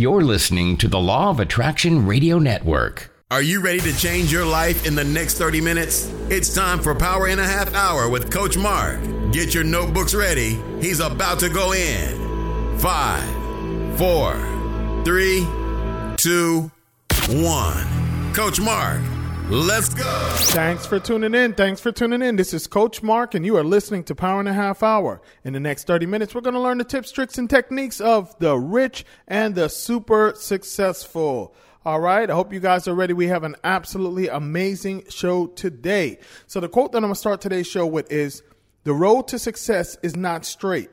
You're listening to the Law of Attraction Radio Network. Are you ready to change your life in the next 30 minutes? It's time for Power in a Half Hour with Coach Mark. Get your notebooks ready. He's about to go in. Five, four, three, two, one. Coach Mark, let's go. Thanks for tuning in. Thanks for tuning in. This is Coach Mark, and you are listening to Power and a Half Hour. In the next 30 minutes, we're going to learn the tips, tricks, and techniques of the rich and the super successful. All right. I hope you guys are ready. We have an absolutely amazing show today. So, the quote that I'm going to start today's show with is The road to success is not straight.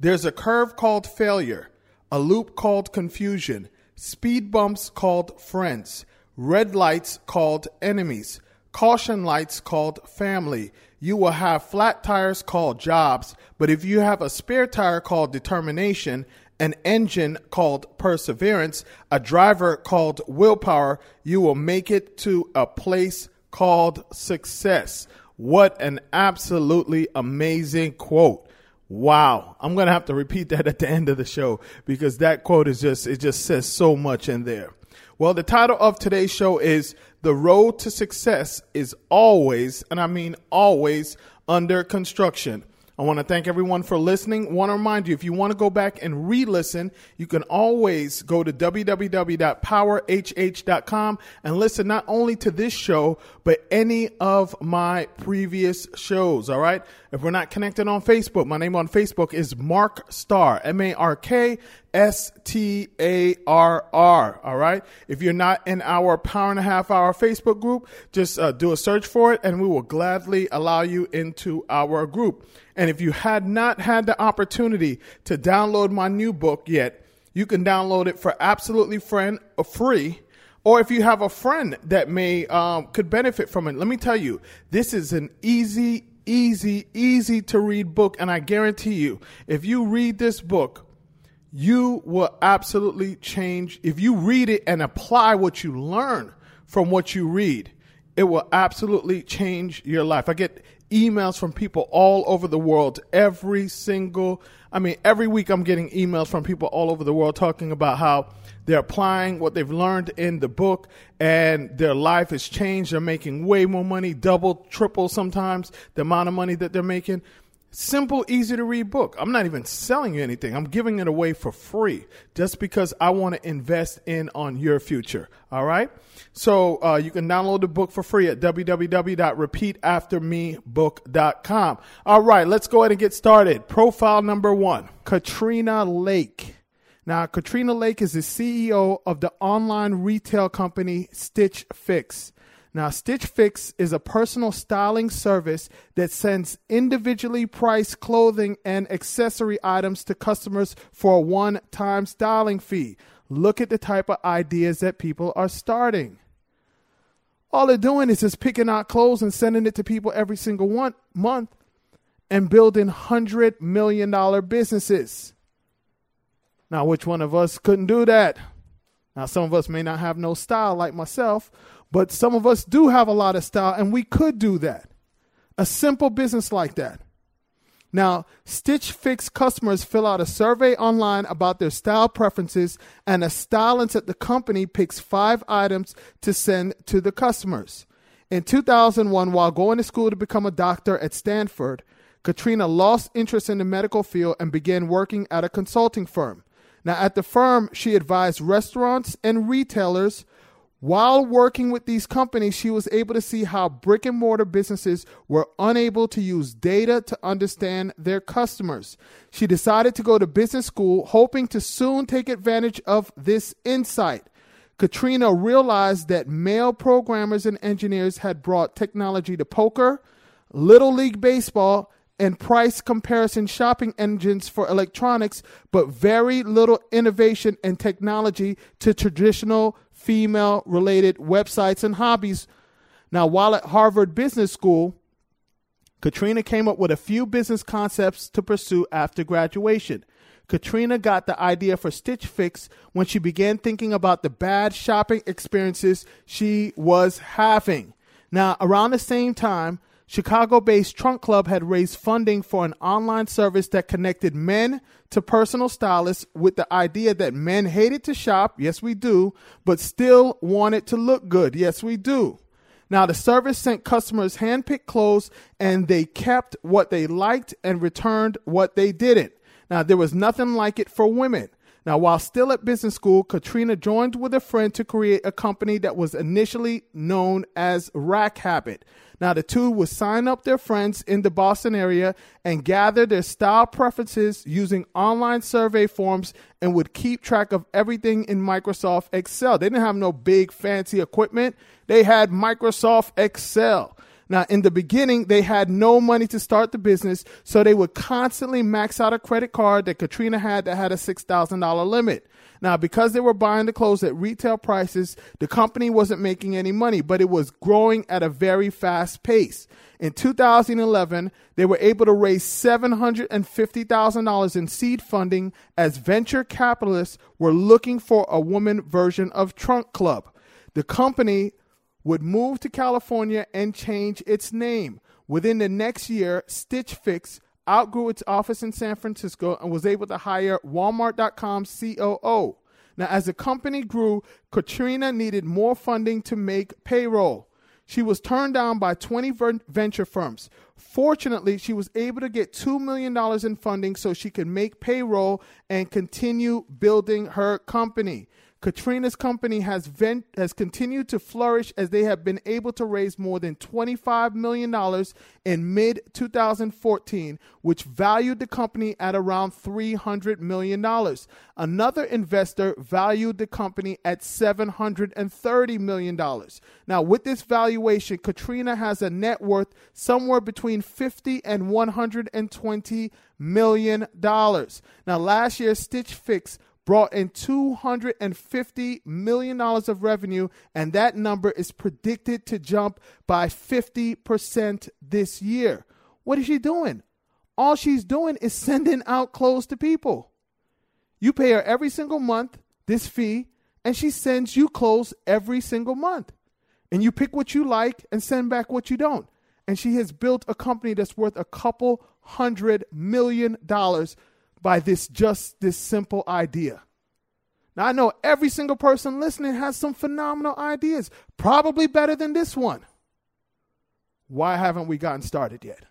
There's a curve called failure, a loop called confusion, speed bumps called friends, red lights called enemies, caution lights called family. You will have flat tires called jobs, but if you have a spare tire called determination, an engine called perseverance, a driver called willpower, you will make it to a place called success. What an absolutely amazing quote. Wow. I'm going to have to repeat that at the end of the show because that quote is just, it just says so much in there. Well, the title of today's show is The Road to Success is Always, and I mean always, under construction. I want to thank everyone for listening. Want to remind you if you want to go back and re listen, you can always go to www.powerhh.com and listen not only to this show, but any of my previous shows. All right. If we're not connected on Facebook, my name on Facebook is Mark Starr, M A R K S T A R R. All right. If you're not in our power and a half hour Facebook group, just uh, do a search for it and we will gladly allow you into our group. And if you had not had the opportunity to download my new book yet, you can download it for absolutely friend, uh, free. Or if you have a friend that may um, could benefit from it, let me tell you, this is an easy, easy, easy to read book, and I guarantee you, if you read this book, you will absolutely change. If you read it and apply what you learn from what you read, it will absolutely change your life. I get emails from people all over the world every single I mean every week I'm getting emails from people all over the world talking about how they're applying what they've learned in the book and their life has changed. They're making way more money, double, triple sometimes the amount of money that they're making simple, easy to read book. I'm not even selling you anything. I'm giving it away for free just because I want to invest in on your future. All right. So uh, you can download the book for free at www.repeataftermebook.com. All right. Let's go ahead and get started. Profile number one, Katrina Lake. Now, Katrina Lake is the CEO of the online retail company Stitch Fix. Now, Stitch Fix is a personal styling service that sends individually priced clothing and accessory items to customers for a one time styling fee. Look at the type of ideas that people are starting. All they're doing is just picking out clothes and sending it to people every single one month and building $100 million businesses. Now, which one of us couldn't do that? Now, some of us may not have no style like myself, but some of us do have a lot of style, and we could do that. A simple business like that. Now, Stitch Fix customers fill out a survey online about their style preferences, and a stylist at the company picks five items to send to the customers. In 2001, while going to school to become a doctor at Stanford, Katrina lost interest in the medical field and began working at a consulting firm. Now, at the firm, she advised restaurants and retailers while working with these companies, she was able to see how brick and mortar businesses were unable to use data to understand their customers. She decided to go to business school, hoping to soon take advantage of this insight. Katrina realized that male programmers and engineers had brought technology to poker, Little League Baseball, and price comparison shopping engines for electronics, but very little innovation and technology to traditional female related websites and hobbies. Now, while at Harvard Business School, Katrina came up with a few business concepts to pursue after graduation. Katrina got the idea for Stitch Fix when she began thinking about the bad shopping experiences she was having. Now, around the same time, Chicago based Trunk Club had raised funding for an online service that connected men to personal stylists with the idea that men hated to shop, yes, we do, but still wanted to look good, yes, we do. Now, the service sent customers handpicked clothes and they kept what they liked and returned what they didn't. Now, there was nothing like it for women. Now, while still at business school, Katrina joined with a friend to create a company that was initially known as Rack Habit. Now, the two would sign up their friends in the Boston area and gather their style preferences using online survey forms and would keep track of everything in Microsoft Excel. They didn't have no big fancy equipment, they had Microsoft Excel. Now, in the beginning, they had no money to start the business, so they would constantly max out a credit card that Katrina had that had a $6,000 limit. Now, because they were buying the clothes at retail prices, the company wasn't making any money, but it was growing at a very fast pace. In 2011, they were able to raise $750,000 in seed funding as venture capitalists were looking for a woman version of Trunk Club. The company would move to California and change its name. Within the next year, Stitch Fix outgrew its office in San Francisco and was able to hire Walmart.com COO. Now, as the company grew, Katrina needed more funding to make payroll. She was turned down by 20 venture firms. Fortunately, she was able to get $2 million in funding so she could make payroll and continue building her company. Katrina's company has vent, has continued to flourish as they have been able to raise more than $25 million in mid 2014, which valued the company at around $300 million. Another investor valued the company at $730 million. Now, with this valuation, Katrina has a net worth somewhere between 50 and 120 million dollars. Now, last year, Stitch Fix brought in $250 million of revenue, and that number is predicted to jump by 50% this year. What is she doing? All she's doing is sending out clothes to people. You pay her every single month this fee, and she sends you clothes every single month. And you pick what you like and send back what you don't. And she has built a company that's worth a couple hundred million dollars by this just this simple idea. Now I know every single person listening has some phenomenal ideas, probably better than this one. Why haven't we gotten started yet?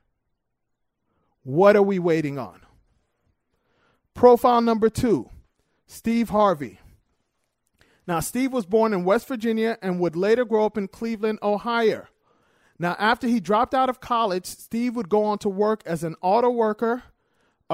What are we waiting on? Profile number 2, Steve Harvey. Now, Steve was born in West Virginia and would later grow up in Cleveland, Ohio. Now, after he dropped out of college, Steve would go on to work as an auto worker,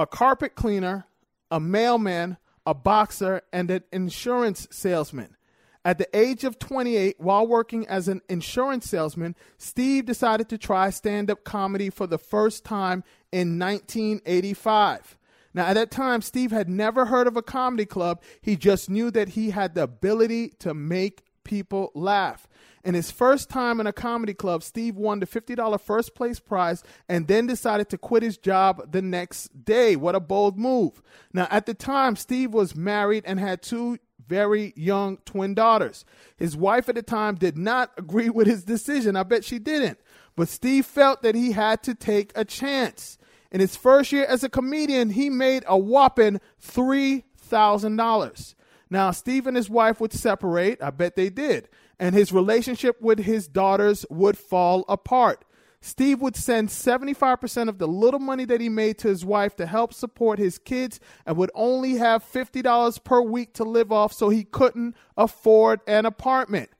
a carpet cleaner, a mailman, a boxer, and an insurance salesman. At the age of 28, while working as an insurance salesman, Steve decided to try stand up comedy for the first time in 1985. Now, at that time, Steve had never heard of a comedy club. He just knew that he had the ability to make people laugh. In his first time in a comedy club, Steve won the $50 first place prize and then decided to quit his job the next day. What a bold move. Now, at the time, Steve was married and had two very young twin daughters. His wife at the time did not agree with his decision. I bet she didn't. But Steve felt that he had to take a chance. In his first year as a comedian, he made a whopping $3,000. Now, Steve and his wife would separate. I bet they did and his relationship with his daughters would fall apart. Steve would send 75% of the little money that he made to his wife to help support his kids and would only have $50 per week to live off, so he couldn't afford an apartment.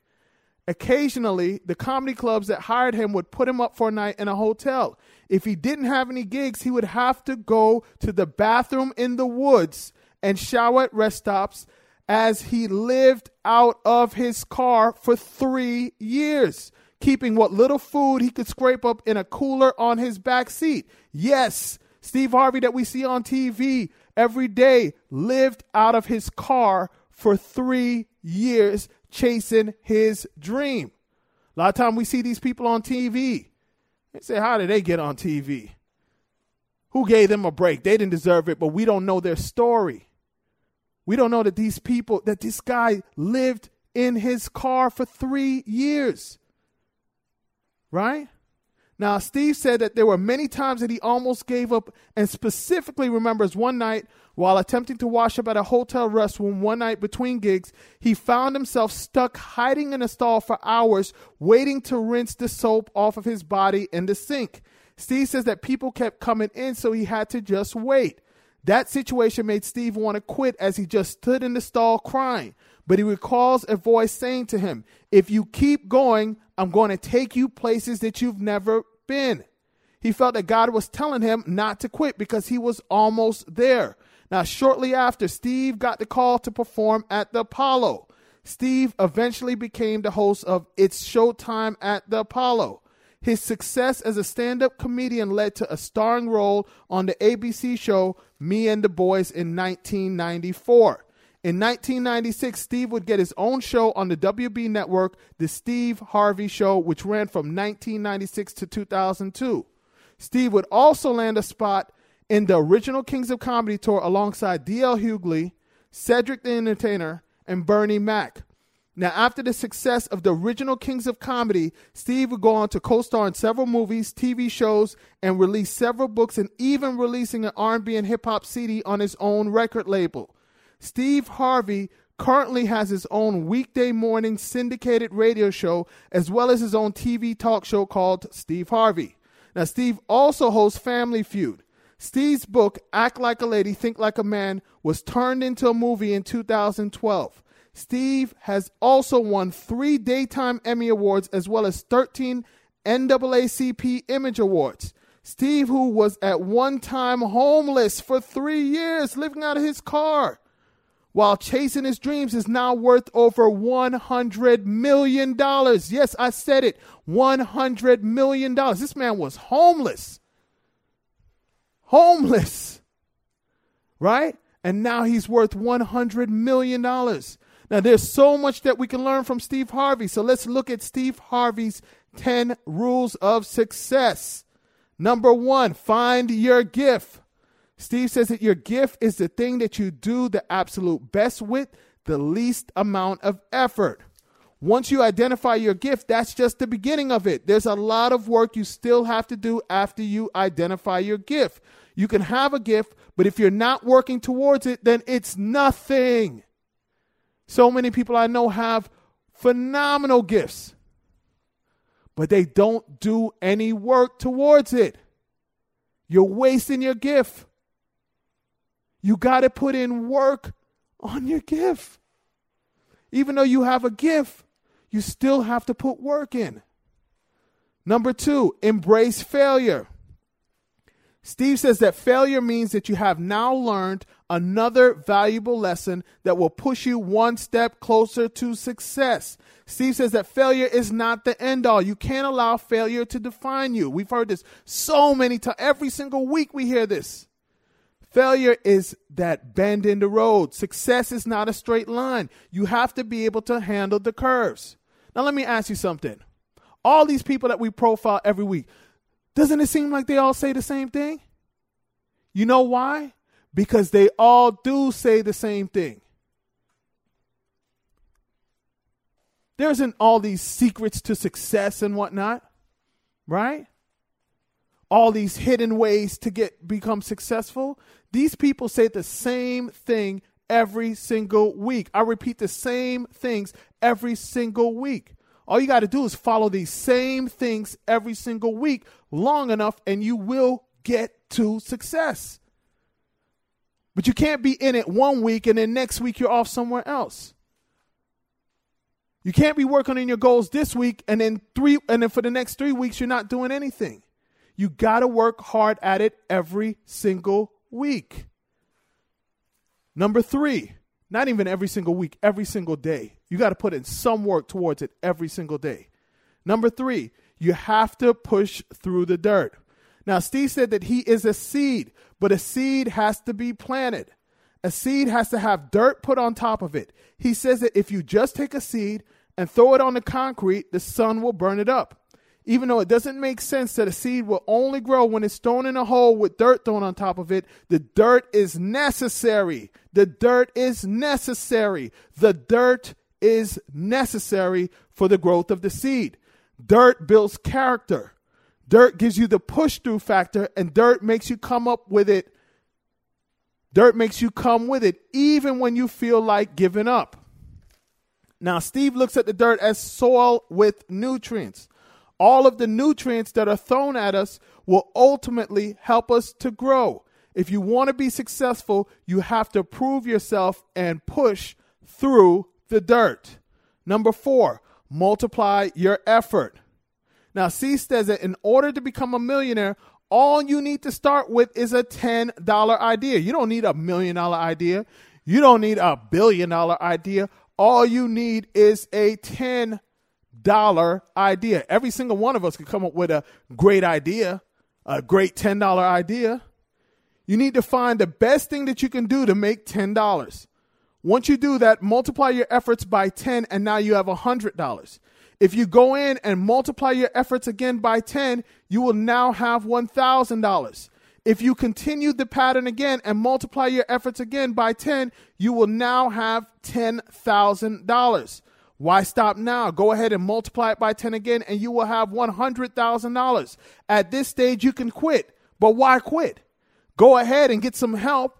Occasionally, the comedy clubs that hired him would put him up for a night in a hotel. If he didn't have any gigs, he would have to go to the bathroom in the woods and shower at rest stops as he lived out of his car for three years. keeping what little food he could scrape up in a cooler on his back seat. Yes, Steve Harvey that we see on TV every day lived out of his car for three years chasing his dream. A lot of time we see these people on TV. They say, How did they get on TV? Who gave them a break? They didn't deserve it, but we don't know their story. We don't know that these people, that this guy lived in his car for three years. Right? Now, Steve said that there were many times that he almost gave up, and specifically remembers one night while attempting to wash up at a hotel restroom one night between gigs, he found himself stuck hiding in a stall for hours, waiting to rinse the soap off of his body in the sink. Steve says that people kept coming in, so he had to just wait. That situation made Steve want to quit as he just stood in the stall crying. But he recalls a voice saying to him, If you keep going, I'm going to take you places that you've never been. He felt that God was telling him not to quit because he was almost there. Now, shortly after, Steve got the call to perform at the Apollo. Steve eventually became the host of It's Showtime at the Apollo. His success as a stand up comedian led to a starring role on the ABC show Me and the Boys in 1994. In 1996, Steve would get his own show on the WB network, The Steve Harvey Show, which ran from 1996 to 2002. Steve would also land a spot in the original Kings of Comedy tour alongside D.L. Hughley, Cedric the Entertainer, and Bernie Mac. Now, after the success of the original Kings of Comedy, Steve would go on to co-star in several movies, TV shows, and release several books, and even releasing an R&B and hip hop CD on his own record label. Steve Harvey currently has his own weekday morning syndicated radio show as well as his own TV talk show called Steve Harvey. Now, Steve also hosts Family Feud. Steve's book, Act Like a Lady, Think Like a Man, was turned into a movie in 2012. Steve has also won three Daytime Emmy Awards as well as 13 NAACP Image Awards. Steve, who was at one time homeless for three years, living out of his car while chasing his dreams is now worth over $100 million. Yes, I said it $100 million. This man was homeless. Homeless. Right? And now he's worth $100 million. Now, there's so much that we can learn from Steve Harvey. So let's look at Steve Harvey's 10 rules of success. Number one, find your gift. Steve says that your gift is the thing that you do the absolute best with the least amount of effort. Once you identify your gift, that's just the beginning of it. There's a lot of work you still have to do after you identify your gift. You can have a gift, but if you're not working towards it, then it's nothing. So many people I know have phenomenal gifts, but they don't do any work towards it. You're wasting your gift. You got to put in work on your gift. Even though you have a gift, you still have to put work in. Number two, embrace failure. Steve says that failure means that you have now learned another valuable lesson that will push you one step closer to success. Steve says that failure is not the end all. You can't allow failure to define you. We've heard this so many times. Every single week we hear this. Failure is that bend in the road. Success is not a straight line. You have to be able to handle the curves. Now, let me ask you something. All these people that we profile every week, doesn't it seem like they all say the same thing? You know why? Because they all do say the same thing. There isn't all these secrets to success and whatnot, right? All these hidden ways to get become successful. These people say the same thing every single week. I repeat the same things every single week. All you got to do is follow these same things every single week long enough, and you will get to success. But you can't be in it one week and then next week you're off somewhere else. You can't be working on your goals this week and then three and then for the next 3 weeks you're not doing anything. You got to work hard at it every single week. Number three, not even every single week, every single day. You got to put in some work towards it every single day. Number three, you have to push through the dirt. Now, Steve said that he is a seed, but a seed has to be planted. A seed has to have dirt put on top of it. He says that if you just take a seed and throw it on the concrete, the sun will burn it up. Even though it doesn't make sense that a seed will only grow when it's thrown in a hole with dirt thrown on top of it, the dirt is necessary. The dirt is necessary. The dirt is necessary for the growth of the seed. Dirt builds character. Dirt gives you the push through factor, and dirt makes you come up with it. Dirt makes you come with it even when you feel like giving up. Now, Steve looks at the dirt as soil with nutrients. All of the nutrients that are thrown at us will ultimately help us to grow. If you want to be successful, you have to prove yourself and push through the dirt. Number four, multiply your effort. Now, C says that in order to become a millionaire, all you need to start with is a $10 idea. You don't need a million dollar idea. You don't need a billion dollar idea. All you need is a $10 idea. Every single one of us can come up with a great idea, a great $10 idea. You need to find the best thing that you can do to make $10. Once you do that, multiply your efforts by 10, and now you have $100. If you go in and multiply your efforts again by 10, you will now have $1,000. If you continue the pattern again and multiply your efforts again by 10, you will now have $10,000. Why stop now? Go ahead and multiply it by 10 again, and you will have $100,000. At this stage, you can quit. But why quit? Go ahead and get some help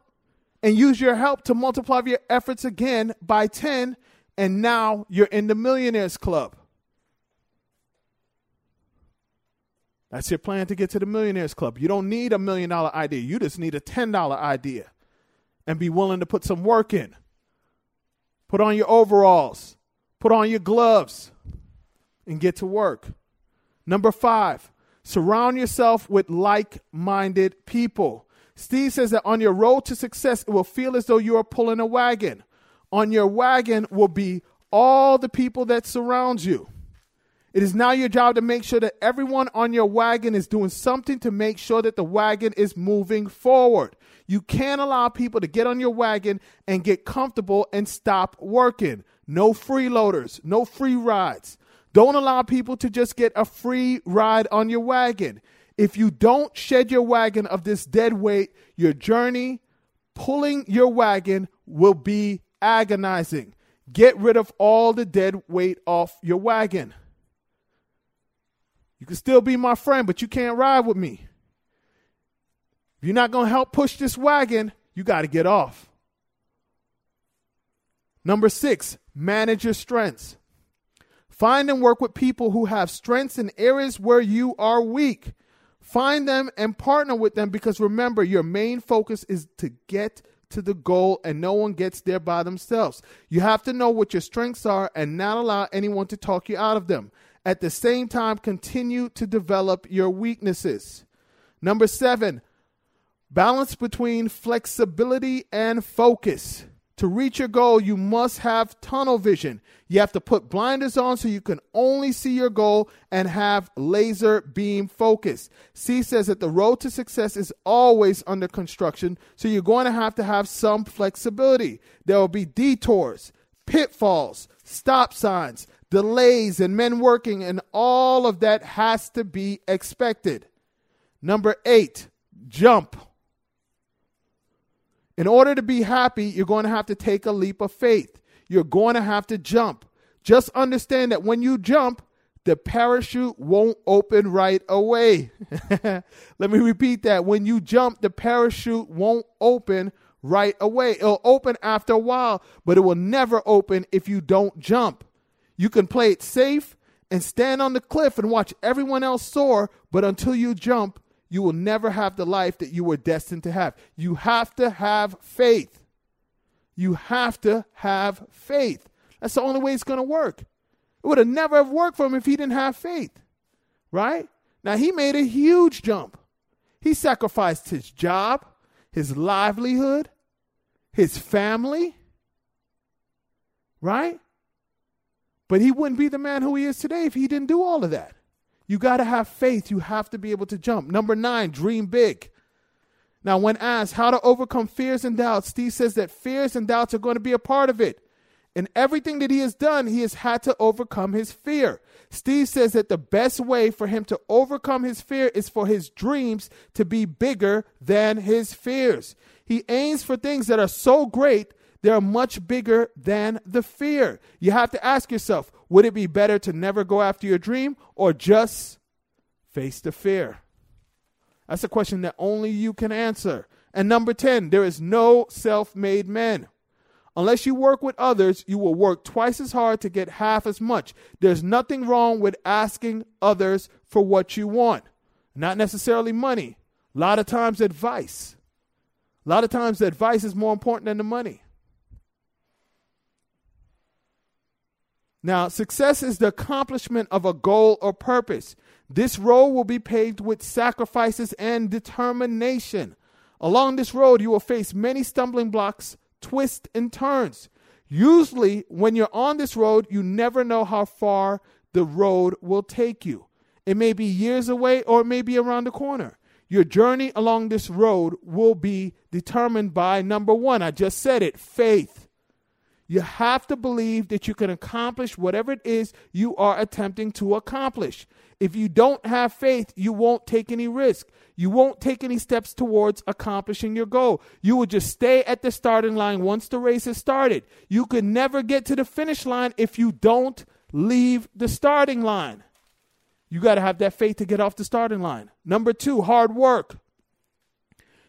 and use your help to multiply your efforts again by 10, and now you're in the Millionaires Club. That's your plan to get to the Millionaires Club. You don't need a million dollar idea. You just need a $10 idea and be willing to put some work in. Put on your overalls, put on your gloves, and get to work. Number five, surround yourself with like minded people. Steve says that on your road to success, it will feel as though you are pulling a wagon. On your wagon will be all the people that surround you. It is now your job to make sure that everyone on your wagon is doing something to make sure that the wagon is moving forward. You can't allow people to get on your wagon and get comfortable and stop working. No freeloaders, no free rides. Don't allow people to just get a free ride on your wagon. If you don't shed your wagon of this dead weight, your journey pulling your wagon will be agonizing. Get rid of all the dead weight off your wagon. You can still be my friend, but you can't ride with me. If you're not going to help push this wagon, you got to get off. Number six, manage your strengths. Find and work with people who have strengths in areas where you are weak. Find them and partner with them because remember, your main focus is to get to the goal and no one gets there by themselves. You have to know what your strengths are and not allow anyone to talk you out of them. At the same time, continue to develop your weaknesses. Number seven, balance between flexibility and focus. To reach your goal, you must have tunnel vision. You have to put blinders on so you can only see your goal and have laser beam focus. C says that the road to success is always under construction, so you're going to have to have some flexibility. There will be detours, pitfalls, stop signs, delays, and men working, and all of that has to be expected. Number eight, jump. In order to be happy, you're going to have to take a leap of faith. You're going to have to jump. Just understand that when you jump, the parachute won't open right away. Let me repeat that. When you jump, the parachute won't open right away. It'll open after a while, but it will never open if you don't jump. You can play it safe and stand on the cliff and watch everyone else soar, but until you jump, you will never have the life that you were destined to have. You have to have faith. You have to have faith. That's the only way it's going to work. It would have never have worked for him if he didn't have faith. Right? Now he made a huge jump. He sacrificed his job, his livelihood, his family. Right? But he wouldn't be the man who he is today if he didn't do all of that. You got to have faith. You have to be able to jump. Number nine, dream big. Now, when asked how to overcome fears and doubts, Steve says that fears and doubts are going to be a part of it. In everything that he has done, he has had to overcome his fear. Steve says that the best way for him to overcome his fear is for his dreams to be bigger than his fears. He aims for things that are so great, they're much bigger than the fear. You have to ask yourself would it be better to never go after your dream or just face the fear? That's a question that only you can answer. And number 10, there is no self made man. Unless you work with others, you will work twice as hard to get half as much. There's nothing wrong with asking others for what you want. Not necessarily money. A lot of times, advice. A lot of times, advice is more important than the money. Now, success is the accomplishment of a goal or purpose. This road will be paved with sacrifices and determination. Along this road, you will face many stumbling blocks twists, and turns. Usually, when you're on this road, you never know how far the road will take you. It may be years away or it may be around the corner. Your journey along this road will be determined by number one, I just said it faith. You have to believe that you can accomplish whatever it is you are attempting to accomplish. If you don't have faith, you won't take any risk. You won't take any steps towards accomplishing your goal. You will just stay at the starting line once the race has started. You could never get to the finish line if you don't leave the starting line. You got to have that faith to get off the starting line. Number two, hard work.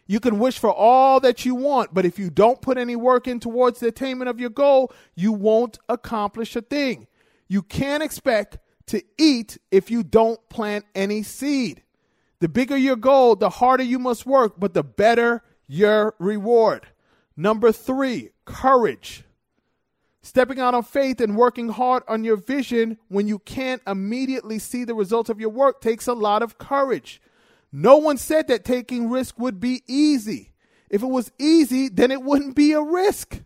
You can wish for all that you want, but if you don't put any work in towards the attainment of your goal, you won't accomplish a thing. You can't expect to eat if you don't plant any seed. The bigger your goal, the harder you must work, but the better your reward. Number three, courage. Stepping out on faith and working hard on your vision when you can't immediately see the results of your work takes a lot of courage. No one said that taking risk would be easy. If it was easy, then it wouldn't be a risk.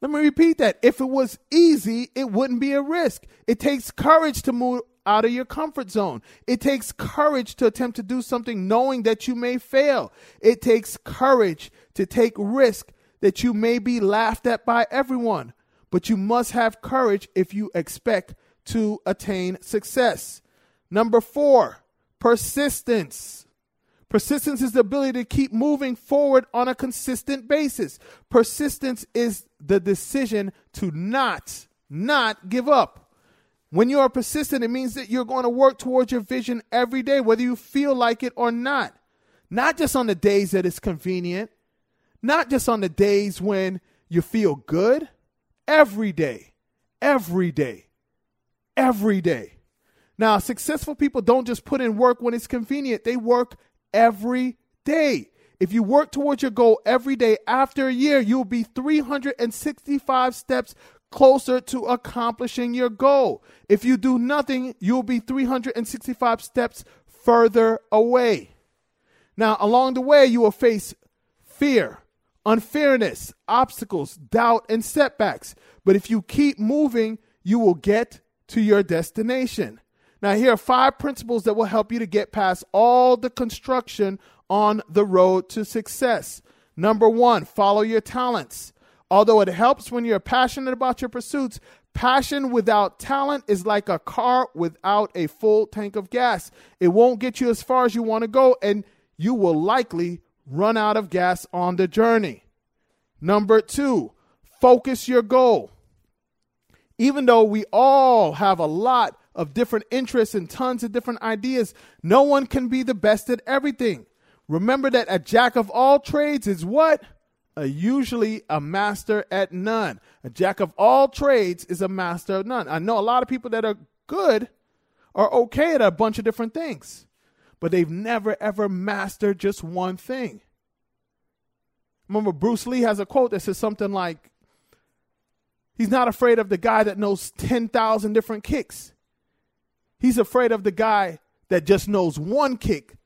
Let me repeat that. If it was easy, it wouldn't be a risk. It takes courage to move out of your comfort zone. It takes courage to attempt to do something knowing that you may fail. It takes courage to take risk that you may be laughed at by everyone. But you must have courage if you expect to attain success. Number four, Persistence. Persistence is the ability to keep moving forward on a consistent basis. Persistence is the decision to not, not give up. When you are persistent, it means that you're going to work towards your vision every day, whether you feel like it or not. Not just on the days that it's convenient, not just on the days when you feel good. Every day, every day, every day. Now, successful people don't just put in work when it's convenient, they work every day. If you work towards your goal every day, after a year, you'll be 365 steps closer to accomplishing your goal. If you do nothing, you'll be 365 steps further away. Now, along the way, you will face fear, unfairness, obstacles, doubt, and setbacks. But if you keep moving, you will get to your destination. Now, here are five principles that will help you to get past all the construction on the road to success. Number one, follow your talents. Although it helps when you're passionate about your pursuits, passion without talent is like a car without a full tank of gas. It won't get you as far as you want to go, and you will likely run out of gas on the journey. Number two, focus your goal. Even though we all have a lot of different interests and tons of different ideas. No one can be the best at everything. Remember that a jack of all trades is what? A, usually a master at none. A jack of all trades is a master of none. I know a lot of people that are good are okay at a bunch of different things, but they've never ever mastered just one thing. Remember, Bruce Lee has a quote that says something like, He's not afraid of the guy that knows 10,000 different kicks. He's afraid of the guy that just knows one kick,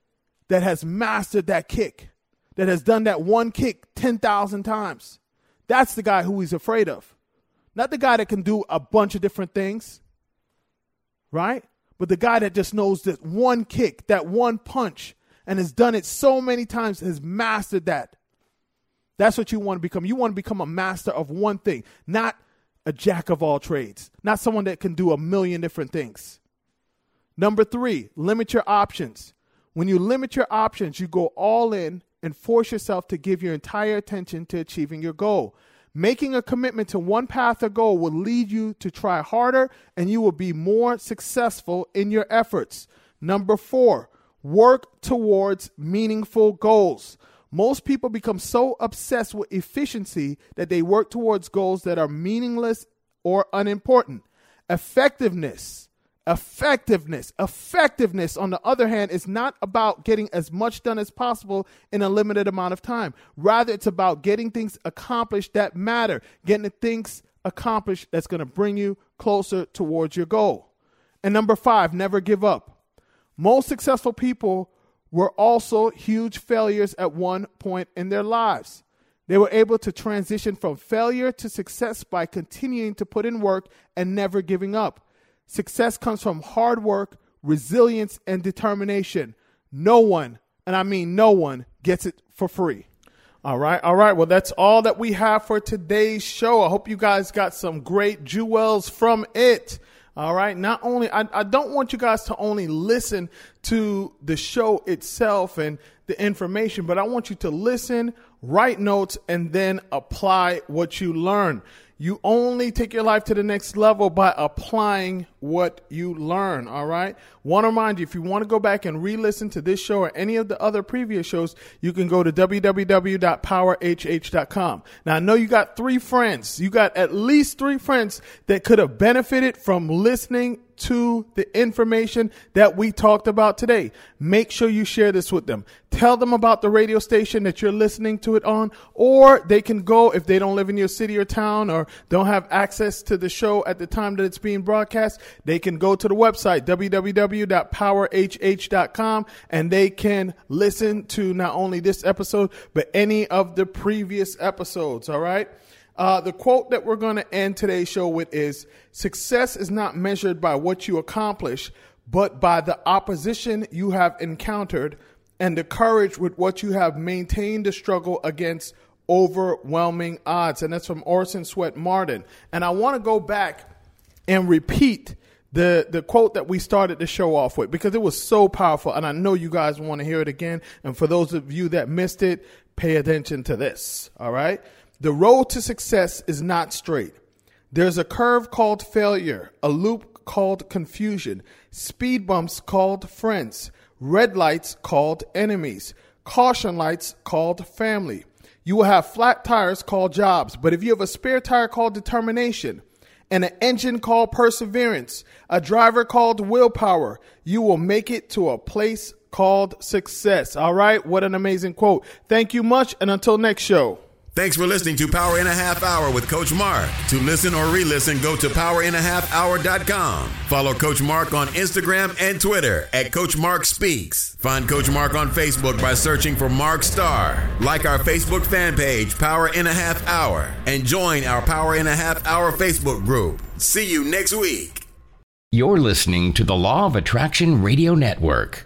that has mastered that kick, that has done that one kick 10,000 times. That's the guy who he's afraid of. Not the guy that can do a bunch of different things, right? But the guy that just knows that one kick, that one punch, and has done it so many times, has mastered that. That's what you want to become. You want to become a master of one thing, not a jack of all trades, not someone that can do a million different things. Number three, limit your options. When you limit your options, you go all in and force yourself to give your entire attention to achieving your goal. Making a commitment to one path or goal will lead you to try harder and you will be more successful in your efforts. Number four, work towards meaningful goals. Most people become so obsessed with efficiency that they work towards goals that are meaningless or unimportant. Effectiveness Effectiveness. Effectiveness, on the other hand, is not about getting as much done as possible in a limited amount of time. Rather, it's about getting things accomplished that matter, getting the things accomplished that's going to bring you closer towards your goal. And number five, never give up. Most successful people were also huge failures at one point in their lives. They were able to transition from failure to success by continuing to put in work and never giving up. Success comes from hard work, resilience, and determination. No one, and I mean no one, gets it for free. All right, all right. Well, that's all that we have for today's show. I hope you guys got some great jewels from it. All right. Not only, I, I don't want you guys to only listen to the show itself and the information, but I want you to listen, write notes, and then apply what you learn. You only take your life to the next level by applying what you learn. All right. Want to remind you, if you want to go back and re listen to this show or any of the other previous shows, you can go to www.powerhh.com. Now, I know you got three friends. You got at least three friends that could have benefited from listening to the information that we talked about today. Make sure you share this with them. Tell them about the radio station that you're listening to it on, or they can go if they don't live in your city or town or don't have access to the show at the time that it's being broadcast. They can go to the website, www.powerhh.com, and they can listen to not only this episode, but any of the previous episodes. All right. Uh, the quote that we're going to end today's show with is Success is not measured by what you accomplish, but by the opposition you have encountered and the courage with what you have maintained the struggle against overwhelming odds. And that's from Orson Swett Marden. And I want to go back and repeat the, the quote that we started the show off with because it was so powerful. And I know you guys want to hear it again. And for those of you that missed it, pay attention to this. All right. The road to success is not straight. There's a curve called failure, a loop called confusion, speed bumps called friends, red lights called enemies, caution lights called family. You will have flat tires called jobs, but if you have a spare tire called determination, and an engine called perseverance, a driver called willpower, you will make it to a place called success. All right. What an amazing quote. Thank you much. And until next show. Thanks for listening to Power in a Half Hour with Coach Mark. To listen or re-listen, go to powerinhalfhour.com. Follow Coach Mark on Instagram and Twitter at Coach Mark Speaks. Find Coach Mark on Facebook by searching for Mark Starr. Like our Facebook fan page, Power in a Half Hour, and join our Power in a Half Hour Facebook group. See you next week. You're listening to the Law of Attraction Radio Network.